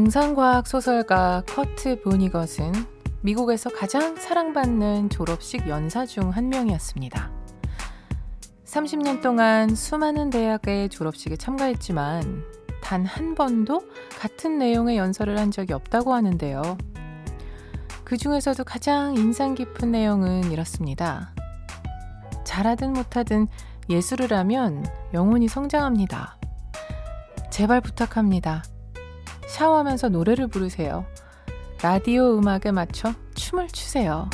공상과학 소설가 커트 보니것은 미국에서 가장 사랑받는 졸업식 연사 중 한 명이었습니다. 30년 동안 수많은 대학의 졸업식에 참가했지만 단 한 번도 같은 내용의 연설을 한 적이 없다고 하는데요. 그 중에서도 가장 인상 깊은 내용은 이렇습니다. 잘하든 못하든 예술을 하면 영혼이 성장합니다. 제발 부탁합니다. 샤워하면서 노래를 부르세요. 라디오 음악에 맞춰 춤을 추세요.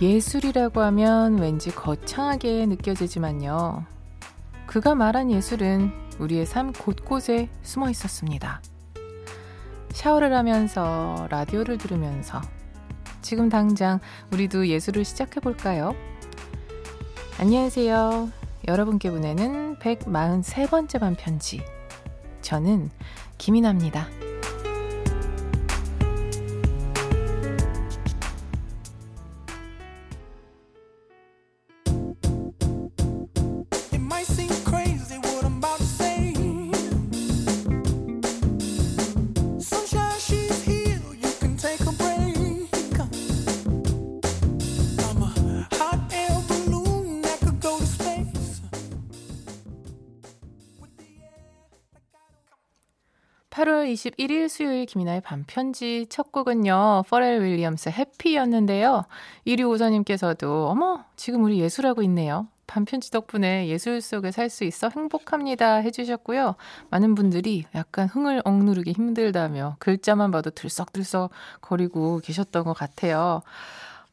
예술이라고 하면 왠지 거창하게 느껴지지만요. 그가 말한 예술은 우리의 삶 곳곳에 숨어 있었습니다. 샤워를 하면서 라디오를 들으면서 지금 당장 우리도 예술을 시작해 볼까요? 안녕하세요. 여러분께 보내는 143번째 반편지. 저는 김이나입니다. 21일 수요일 김이나의 반편지 첫 곡은요. 퍼렐 윌리엄스 해피였는데요. 1위5사님께서도 어머 지금 우리 예술하고 있네요. 반편지 덕분에 예술 속에 살 수 있어 행복합니다 해주셨고요. 많은 분들이 약간 흥을 억누르기 힘들다며 글자만 봐도 들썩들썩 거리고 계셨던 것 같아요.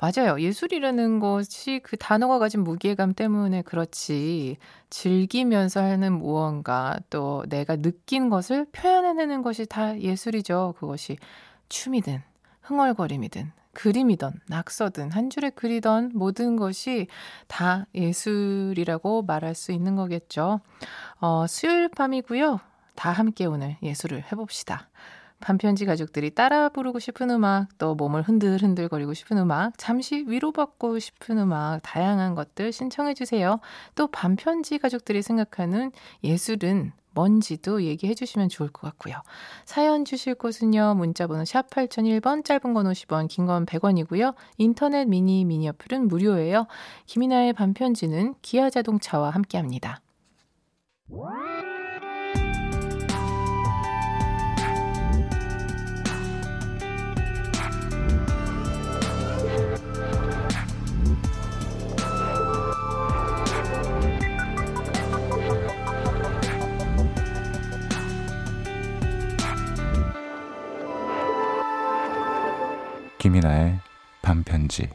맞아요. 예술이라는 것이 그 단어가 가진 무게감 때문에 그렇지. 즐기면서 하는 무언가 또 내가 느낀 것을 표현해내는 것이 다 예술이죠. 그것이 춤이든 흥얼거림이든 그림이든 낙서든 한 줄에 그리던 모든 것이 다 예술이라고 말할 수 있는 거겠죠. 어, 수요일 밤이고요. 다 함께 오늘 예술을 해봅시다. 반편지 가족들이 따라 부르고 싶은 음악, 또 몸을 흔들흔들거리고 싶은 음악, 잠시 위로받고 싶은 음악, 다양한 것들 신청해 주세요. 또 반편지 가족들이 생각하는 예술은 뭔지도 얘기해 주시면 좋을 것 같고요. 사연 주실 곳은요. 문자번호 샵 8001번, 짧은 건 50원, 긴 건 100원이고요. 인터넷 미니 미니 어플은 무료예요. 김이나의 반편지는 기아자동차와 함께합니다. 김이나의 반편지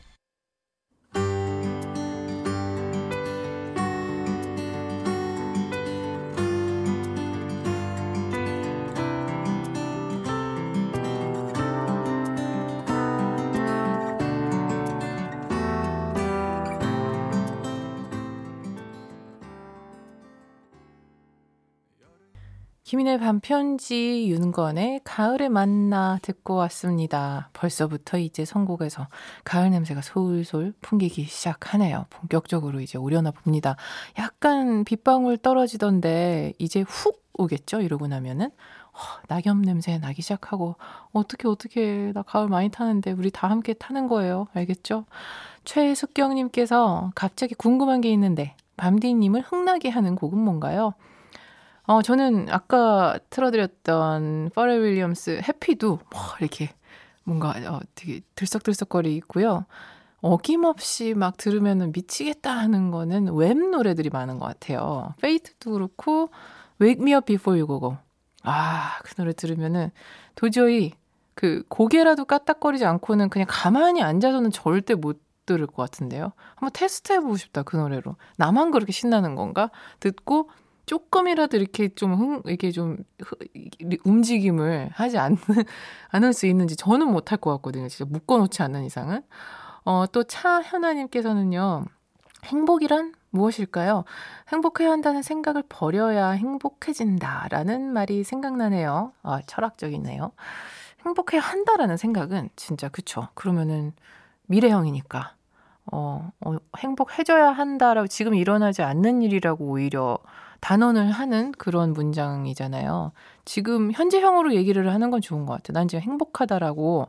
반편지 윤건의 가을에 만나 듣고 왔습니다. 벌써부터 이제 선곡에서 가을 냄새가 솔솔 풍기기 시작하네요. 본격적으로 이제 오려나 봅니다. 약간 빗방울 떨어지던데 이제 훅 오겠죠? 이러고 나면은 어, 낙엽 냄새 나기 시작하고 어떻게 어떻게 나 가을 많이 타는데 우리 다 함께 타는 거예요. 알겠죠? 최숙경님께서 갑자기 궁금한 게 있는데 밤디님을 흥나게 하는 곡은 뭔가요? 어, 저는 아까 틀어드렸던 퍼렐 윌리엄스 해피도 뭐 이렇게 뭔가 어, 되게 들썩들썩거리고요. 어김없이 막 들으면은 미치겠다 하는 거는 웹 노래들이 많은 것 같아요. Faith도 그렇고 Wake Me Up Before You Go Go. 아, 그 노래 들으면은 도저히 그 고개라도 까딱거리지 않고는 그냥 가만히 앉아서는 절대 못 들을 것 같은데요. 한번 테스트 해보고 싶다, 그 노래로. 나만 그렇게 신나는 건가? 듣고 조금이라도 이렇게 좀 흥, 이렇게 좀 움직임을 하지 않는, 않을 수 있는지 저는 못할 것 같거든요. 진짜 묶어놓지 않는 이상은. 어, 또 차현아님께서는요, 행복이란 무엇일까요? 행복해야 한다는 생각을 버려야 행복해진다. 라는 말이 생각나네요. 아, 철학적이네요. 행복해야 한다라는 생각은 진짜 그쵸. 그러면은 미래형이니까 어, 어, 행복해져야 한다라고 지금 일어나지 않는 일이라고 오히려 단언을 하는 그런 문장이잖아요. 지금 현재형으로 얘기를 하는 건 좋은 것 같아요. 난 지금 행복하다라고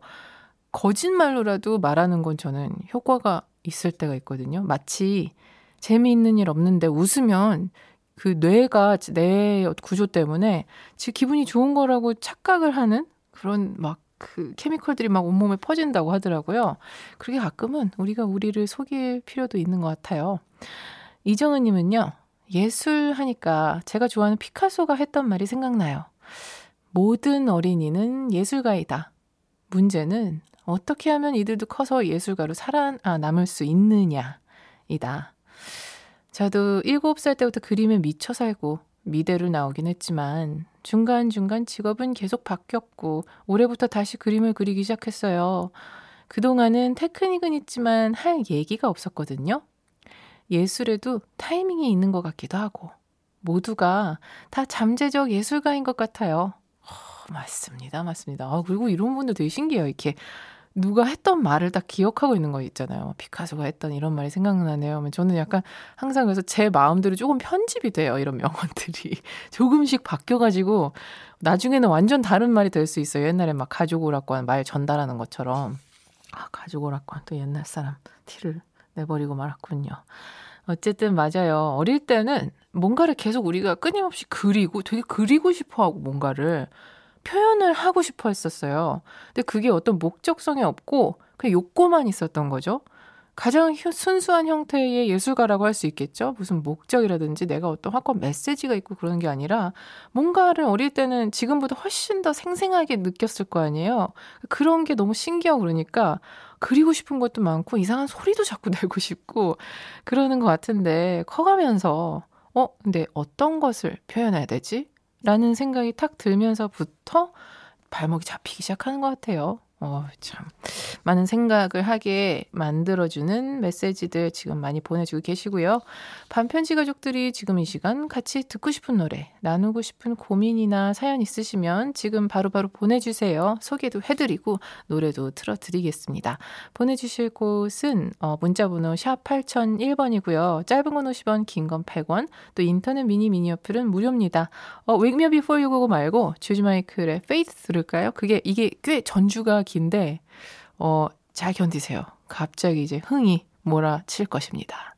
거짓말로라도 말하는 건 저는 효과가 있을 때가 있거든요. 마치 재미있는 일 없는데 웃으면 그 뇌가 내 구조 때문에 지금 기분이 좋은 거라고 착각을 하는 그런 막그 케미컬들이 막 온몸에 퍼진다고 하더라고요. 그렇게 가끔은 우리가 우리를 속일 필요도 있는 것 같아요. 이정은 님은요. 예술 하니까 제가 좋아하는 피카소가 했던 말이 생각나요. 모든 어린이는 예술가이다. 문제는 어떻게 하면 이들도 커서 예술가로 살아 아, 남을 수 있느냐이다. 저도 7살 때부터 그림에 미쳐 살고 미대로 나오긴 했지만 중간중간 직업은 계속 바뀌었고 올해부터 다시 그림을 그리기 시작했어요. 그동안은 테크닉은 있지만 할 얘기가 없었거든요. 예술에도 타이밍이 있는 것 같기도 하고 모두가 다 잠재적 예술가인 것 같아요. 어, 맞습니다. 맞습니다. 아, 그리고 이런 분들 되게 신기해요. 이렇게 누가 했던 말을 딱 기억하고 있는 거 있잖아요. 피카소가 했던 이런 말이 생각나네요. 저는 약간 항상 그래서 제 마음대로 조금 편집이 돼요. 이런 명언들이. 조금씩 바뀌어가지고 나중에는 완전 다른 말이 될 수 있어요. 옛날에 막 가족 오락관 말 전달하는 것처럼. 아, 가족 오락관 또 옛날 사람 티를 내버리고 말았군요. 어쨌든 맞아요. 어릴 때는 뭔가를 계속 우리가 끊임없이 그리고 되게 그리고 싶어 하고 뭔가를 표현을 하고 싶어 했었어요. 근데 그게 어떤 목적성이 없고 그냥 욕구만 있었던 거죠. 가장 순수한 형태의 예술가라고 할 수 있겠죠. 무슨 목적이라든지 내가 어떤 확고한 메시지가 있고 그러는 게 아니라 뭔가를 어릴 때는 지금보다 훨씬 더 생생하게 느꼈을 거 아니에요. 그런 게 너무 신기하고 그러니까 그리고 싶은 것도 많고 이상한 소리도 자꾸 내고 싶고 그러는 것 같은데 커가면서 어, 근데 어떤 것을 표현해야 되지? 라는 생각이 탁 들면서부터 발목이 잡히기 시작하는 것 같아요. 어, 참. 많은 생각을 하게 만들어주는 메시지들 지금 많이 보내주고 계시고요. 반편지 가족들이 지금 이 시간 같이 듣고 싶은 노래, 나누고 싶은 고민이나 사연 있으시면 지금 바로바로 바로 보내주세요. 소개도 해드리고 노래도 틀어드리겠습니다. 보내주실 곳은 어, 문자번호 샵 8001번이고요. 짧은 건 50원, 긴 건 100원, 또 인터넷 미니 미니 어플은 무료입니다. 어, Wake Me Before You Go 말고 주지마이클의 Faith 들을까요? 그게 이게 꽤 전주가 긴데 어, 잘 견디세요. 갑자기 이제 흥이 몰아칠 것입니다.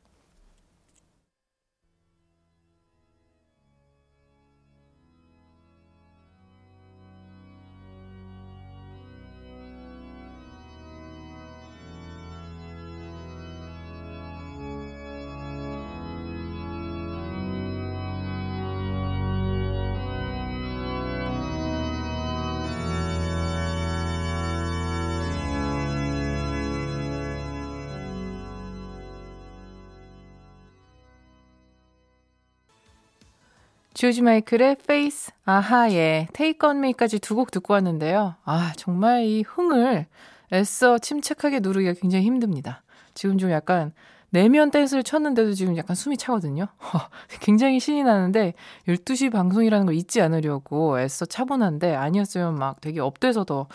조지 마이클의 Faith, 아하의 Take On Me까지 두 곡 듣고 왔는데요. 아, 정말 이 흥을 애써 침착하게 누르기가 굉장히 힘듭니다. 지금 좀 약간 내면 댄스를 쳤는데도 지금 약간 숨이 차거든요. 굉장히 신이 나는데 12시 방송이라는 걸 잊지 않으려고 애써 차분한데 아니었으면 막 되게 up돼서 더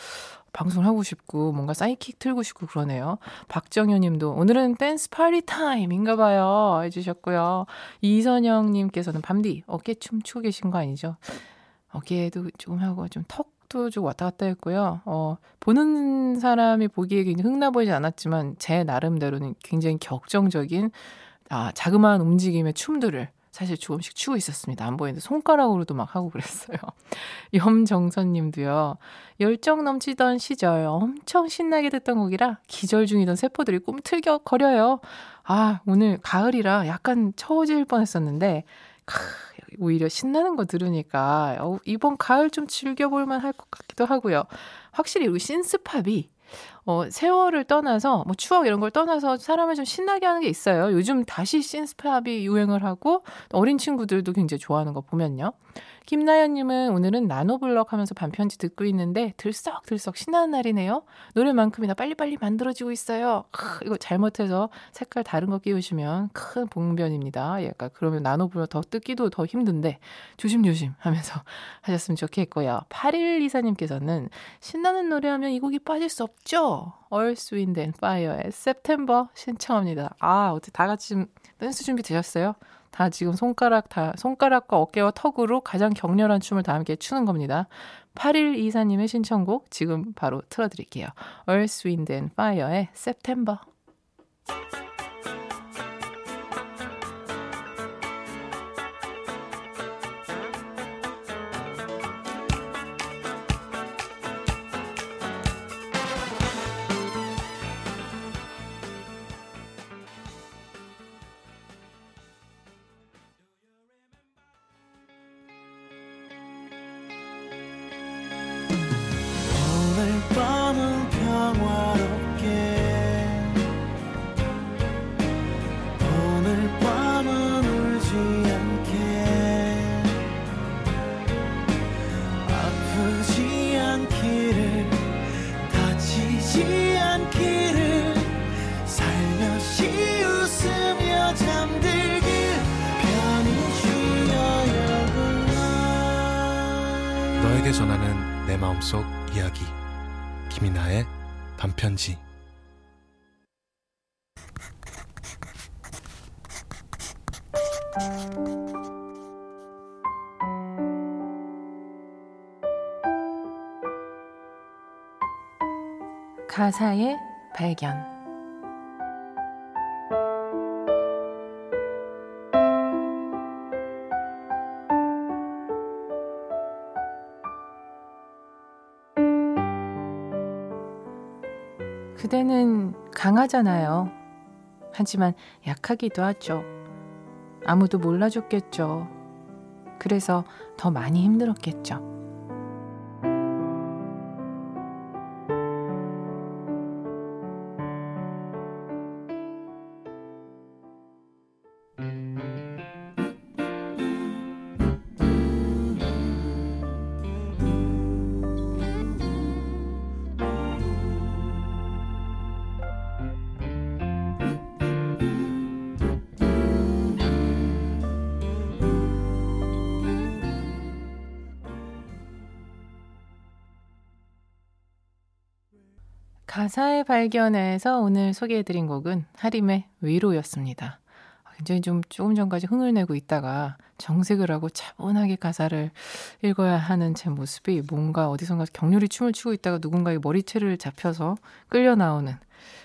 방송을 하고 싶고 뭔가 사이키 틀고 싶고 그러네요. 박정현 님도 오늘은 댄스 파티 타임인가 봐요. 해주셨고요. 이선영 님께서는 밤디 어깨 춤 추고 계신 거 아니죠? 어깨도 조금 하고 좀 턱도 좀 왔다 갔다 했고요. 어, 보는 사람이 보기에 굉장히 흥나 보이지 않았지만 제 나름대로는 굉장히 격정적인 아, 자그마한 움직임의 춤들을 사실 조금씩 추고 있었습니다. 안 보이는데 손가락으로도 막 하고 그랬어요. 염정선 님도요. 열정 넘치던 시절 엄청 신나게 듣던 곡이라 기절 중이던 세포들이 꿈틀겨 거려요. 아, 오늘 가을이라 약간 처워질 뻔했었는데 크, 오히려 신나는 거 들으니까 어, 이번 가을 좀 즐겨볼 만 할 것 같기도 하고요. 확실히 우리 신스팝이 어, 세월을 떠나서 뭐 추억 이런 걸 떠나서 사람을 좀 신나게 하는 게 있어요. 요즘 다시 신스팝이 유행을 하고 어린 친구들도 굉장히 좋아하는 거 보면요. 김나연님은 오늘은 나노블럭 하면서 반편지 듣고 있는데 들썩들썩 신나는 날이네요. 노래만큼이나 빨리빨리 만들어지고 있어요. 크, 이거 잘못해서 색깔 다른 거 끼우시면 큰 봉변입니다. 약간 그러면 나노블럭 더 뜯기도 더 힘든데 조심조심 하면서 하셨으면 좋겠고요. 8124님께서는 신나는 노래하면 이 곡이 빠질 수 없죠? Earth, Wind and Fire의 September 신청합니다. 아, 어떻게 다 같이 좀 댄스 준비 되셨어요? 다 지금 손가락 다 손가락과 어깨와 턱으로 가장 격렬한 춤을 다 함께 추는 겁니다. 8일 이사님의 신청곡 지금 바로 틀어드릴게요. Earth, Wind and Fire의 September. 가사의 발견 그대는 강하잖아요. 하지만 약하기도 하죠. 아무도 몰라줬겠죠. 그래서 더 많이 힘들었겠죠. 가사의 발견에서 오늘 소개해드린 곡은 하림의 위로였습니다. 굉장히 좀 조금 전까지 흥을 내고 있다가 정색을 하고 차분하게 가사를 읽어야 하는 제 모습이 뭔가 어디선가 격렬히 춤을 추고 있다가 누군가의 머리채를 잡혀서 끌려 나오는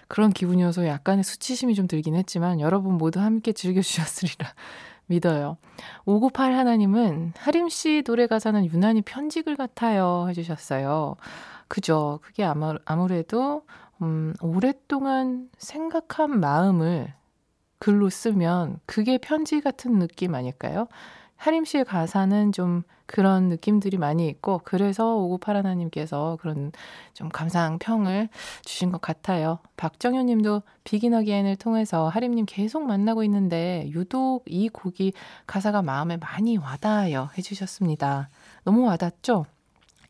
그런 기분이어서 약간의 수치심이 좀 들긴 했지만 여러분 모두 함께 즐겨주셨으리라 믿어요. 598 하나님은 하림 씨 노래 가사는 유난히 편지글 같아요 해주셨어요. 그죠. 그게 아마, 아무래도, 음, 오랫동안 생각한 마음을 글로 쓰면 그게 편지 같은 느낌 아닐까요? 하림 씨의 가사는 좀 그런 느낌들이 많이 있고, 그래서 오구팔 하나님께서 그런 좀 감상평을 주신 것 같아요. 박정현 님도 비긴 어기엔을 통해서 하림님 계속 만나고 있는데, 유독 이 곡이 가사가 마음에 많이 와닿아요. 해주셨습니다. 너무 와닿죠?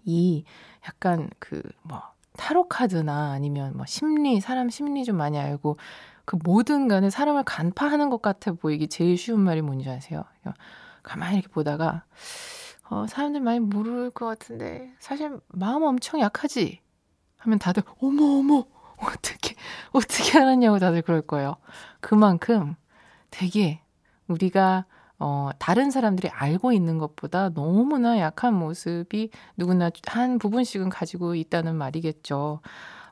이 약간 그 뭐 타로 카드나 아니면 뭐 심리 사람 심리 좀 많이 알고 그 모든 간에 사람을 간파하는 것 같아 보이기 제일 쉬운 말이 뭔지 아세요? 가만히 이렇게 보다가 어 사람들 많이 모를 것 같은데 사실 마음 엄청 약하지 하면 다들 어머 어머 어떻게 어떻게 알았냐고 다들 그럴 거예요. 그만큼 되게 우리가 어, 다른 사람들이 알고 있는 것보다 너무나 약한 모습이 누구나 한 부분씩은 가지고 있다는 말이겠죠.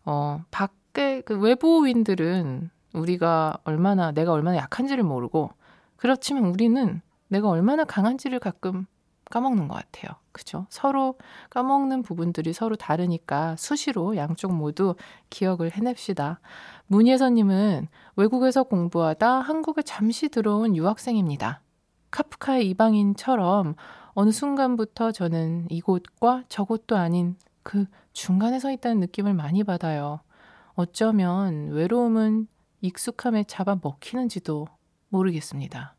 어, 밖에 그 외부인들은 우리가 얼마나 내가 얼마나 약한지를 모르고 그렇지만 우리는 내가 얼마나 강한지를 가끔 까먹는 것 같아요. 그죠? 서로 까먹는 부분들이 서로 다르니까 수시로 양쪽 모두 기억을 해냅시다. 문예선님은 외국에서 공부하다 한국에 잠시 들어온 유학생입니다. 카프카의 이방인처럼 어느 순간부터 저는 이곳과 저곳도 아닌 그 중간에 서 있다는 느낌을 많이 받아요. 어쩌면 외로움은 익숙함에 잡아 먹히는지도 모르겠습니다.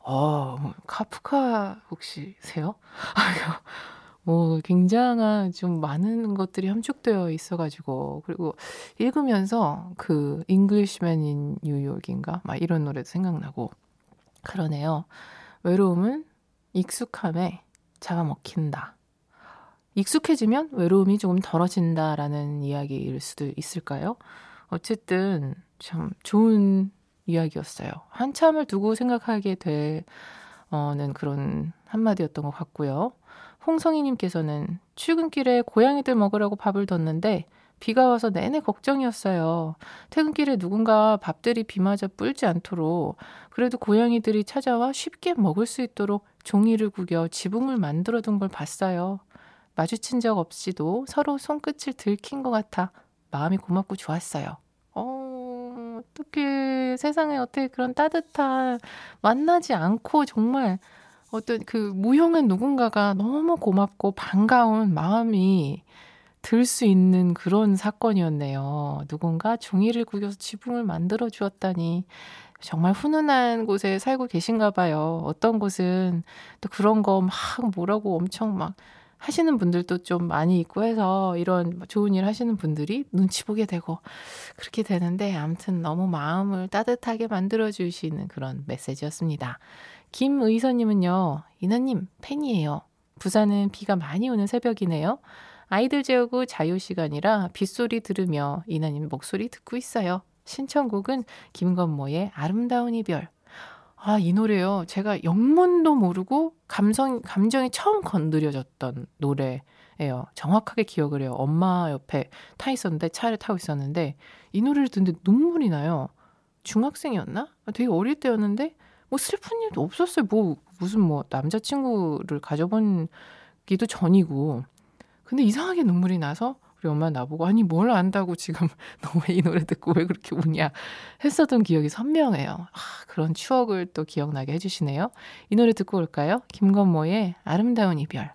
어, 뭐 카프카 혹시세요? 뭐 굉장한 좀 많은 것들이 함축되어 있어가지고 그리고 읽으면서 그 Englishman in New York인가 막 이런 노래도 생각나고 그러네요. 외로움은 익숙함에 잡아먹힌다. 익숙해지면 외로움이 조금 덜어진다라는 이야기일 수도 있을까요? 어쨌든 참 좋은 이야기였어요. 한참을 두고 생각하게 되는 그런 한마디였던 것 같고요. 홍성희님께서는 출근길에 고양이들 먹으라고 밥을 뒀는데 비가 와서 내내 걱정이었어요. 퇴근길에 누군가 밥들이 비 맞아 뿔지 않도록 그래도 고양이들이 찾아와 쉽게 먹을 수 있도록 종이를 구겨 지붕을 만들어 둔 걸 봤어요. 마주친 적 없이도 서로 손끝을 들킨 것 같아 마음이 고맙고 좋았어요. 어, 어떻게 세상에 어떻게 그런 따뜻한 만나지 않고 정말 어떤 그 무형한 누군가가 너무 고맙고 반가운 마음이 들 수 있는 그런 사건이었네요. 누군가 종이를 구겨서 지붕을 만들어 주었다니 정말 훈훈한 곳에 살고 계신가 봐요. 어떤 곳은 또 그런 거 막 뭐라고 엄청 막 하시는 분들도 좀 많이 있고 해서 이런 좋은 일 하시는 분들이 눈치 보게 되고 그렇게 되는데 아무튼 너무 마음을 따뜻하게 만들어 주시는 그런 메시지였습니다. 김의선님은요, 이나님 팬이에요. 부산은 비가 많이 오는 새벽이네요. 아이들 재우고 자유시간이라 빗소리 들으며 이나님 목소리 듣고 있어요. 신청곡은 김건모의 아름다운 이별. 아, 이 노래요. 제가 영문도 모르고 감성, 감정이 처음 건드려졌던 노래예요. 정확하게 기억을 해요. 엄마 옆에 타 있었는데, 차를 타고 있었는데, 이 노래를 듣는데 눈물이 나요. 중학생이었나? 되게 어릴 때였는데, 뭐 슬픈 일도 없었어요. 뭐, 무슨 뭐, 남자친구를 가져본 기도 전이고. 근데 이상하게 눈물이 나서, 우리 엄마 나보고 아니 뭘 안다고 지금 너 왜 이 노래 듣고 왜 그렇게 우냐 했었던 기억이 선명해요. 아, 그런 추억을 또 기억나게 해주시네요. 이 노래 듣고 올까요? 김건모의 아름다운 이별.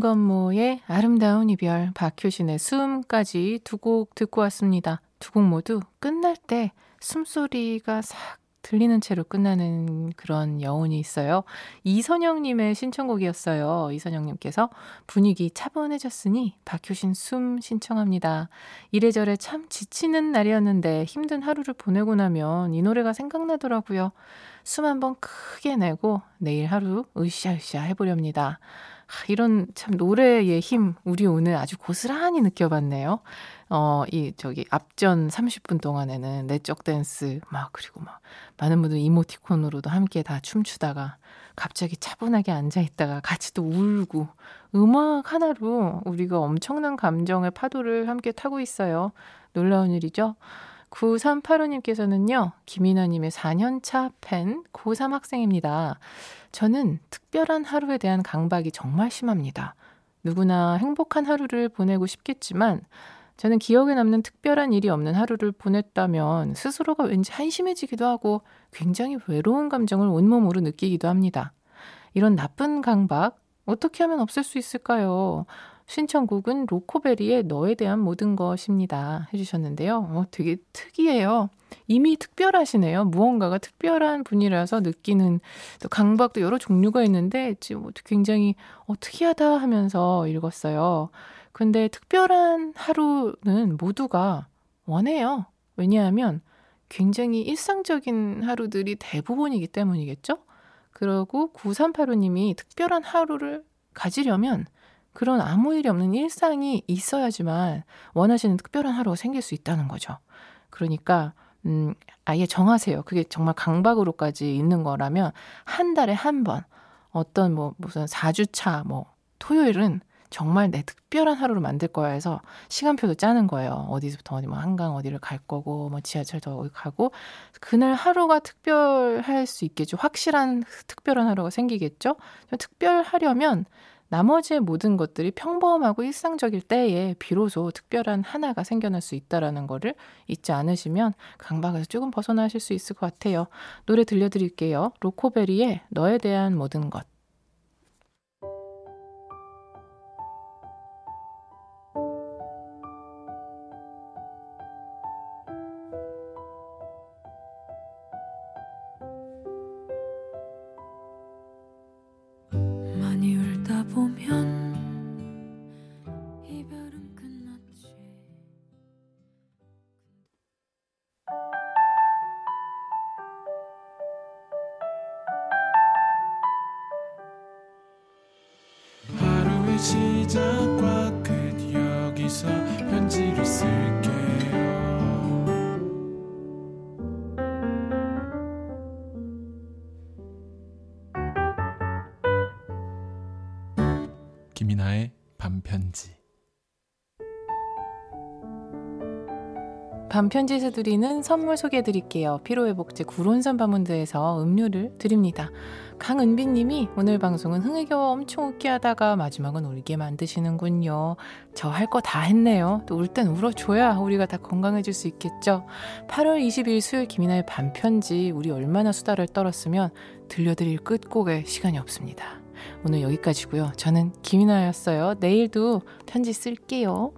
김건모의 아름다운 이별, 박효신의 숨까지 두 곡 듣고 왔습니다. 두 곡 모두 끝날 때 숨소리가 싹 들리는 채로 끝나는 그런 여운이 있어요. 이선영님의 신청곡이었어요. 이선영님께서 분위기 차분해졌으니 박효신 숨 신청합니다. 이래저래 참 지치는 날이었는데 힘든 하루를 보내고 나면 이 노래가 생각나더라고요. 숨 한번 크게 내고 내일 하루 으쌰으쌰 해보렵니다. 이런 참 노래의 힘, 우리 오늘 아주 고스란히 느껴봤네요. 어, 이, 저기, 앞전 30분 동안에는 내적 댄스, 막, 그리고 막, 많은 분들 이모티콘으로도 함께 다 춤추다가, 갑자기 차분하게 앉아 있다가 같이 또 울고, 음악 하나로 우리가 엄청난 감정의 파도를 함께 타고 있어요. 놀라운 일이죠? 9385님께서는요, 김인아님의 4년차 팬 고3 학생입니다. 저는 특별한 하루에 대한 강박이 정말 심합니다. 누구나 행복한 하루를 보내고 싶겠지만, 저는 기억에 남는 특별한 일이 없는 하루를 보냈다면 스스로가 왠지 한심해지기도 하고 굉장히 외로운 감정을 온몸으로 느끼기도 합니다. 이런 나쁜 강박, 어떻게 하면 없앨 수 있을까요? 신청곡은 로코베리의 너에 대한 모든 것입니다. 해주셨는데요. 어, 되게 특이해요. 이미 특별하시네요. 무언가가 특별한 분이라서 느끼는 또 강박도 여러 종류가 있는데 지금 굉장히 어, 특이하다 하면서 읽었어요. 근데 특별한 하루는 모두가 원해요. 왜냐하면 굉장히 일상적인 하루들이 대부분이기 때문이겠죠? 그리고 9385님이 특별한 하루를 가지려면 그런 아무 일이 없는 일상이 있어야지만 원하시는 특별한 하루가 생길 수 있다는 거죠. 그러니까, 음, 아예 정하세요. 그게 정말 강박으로까지 있는 거라면 한 달에 한 번, 어떤 뭐, 무슨 4주차, 뭐, 토요일은 정말 내 특별한 하루를 만들 거야 해서 시간표도 짜는 거예요. 어디서부터 어디 뭐 한강 어디를 갈 거고 뭐 지하철도 어디 가고 그날 하루가 특별할 수 있겠죠. 확실한 특별한 하루가 생기겠죠. 특별하려면 나머지의 모든 것들이 평범하고 일상적일 때에 비로소 특별한 하나가 생겨날 수 있다라는 거를 잊지 않으시면 강박에서 조금 벗어나실 수 있을 것 같아요. 노래 들려드릴게요. 로코베리의 너에 대한 모든 것. 시작과 끝 반편지에서 드리는 선물 소개해 드릴게요. 피로회복제 구론산 바문드에서 음료를 드립니다. 강은비 님이 오늘 방송은 흥에 겨워 엄청 웃게 하다가 마지막은 울게 만드시는군요. 저 할 거 다 했네요. 또 울 땐 울어줘야 우리가 다 건강해질 수 있겠죠. 8월 20일 수요일 김이나의 반편지 우리 얼마나 수다를 떨었으면 들려드릴 끝곡에 시간이 없습니다. 오늘 여기까지고요. 저는 김이나였어요. 내일도 편지 쓸게요.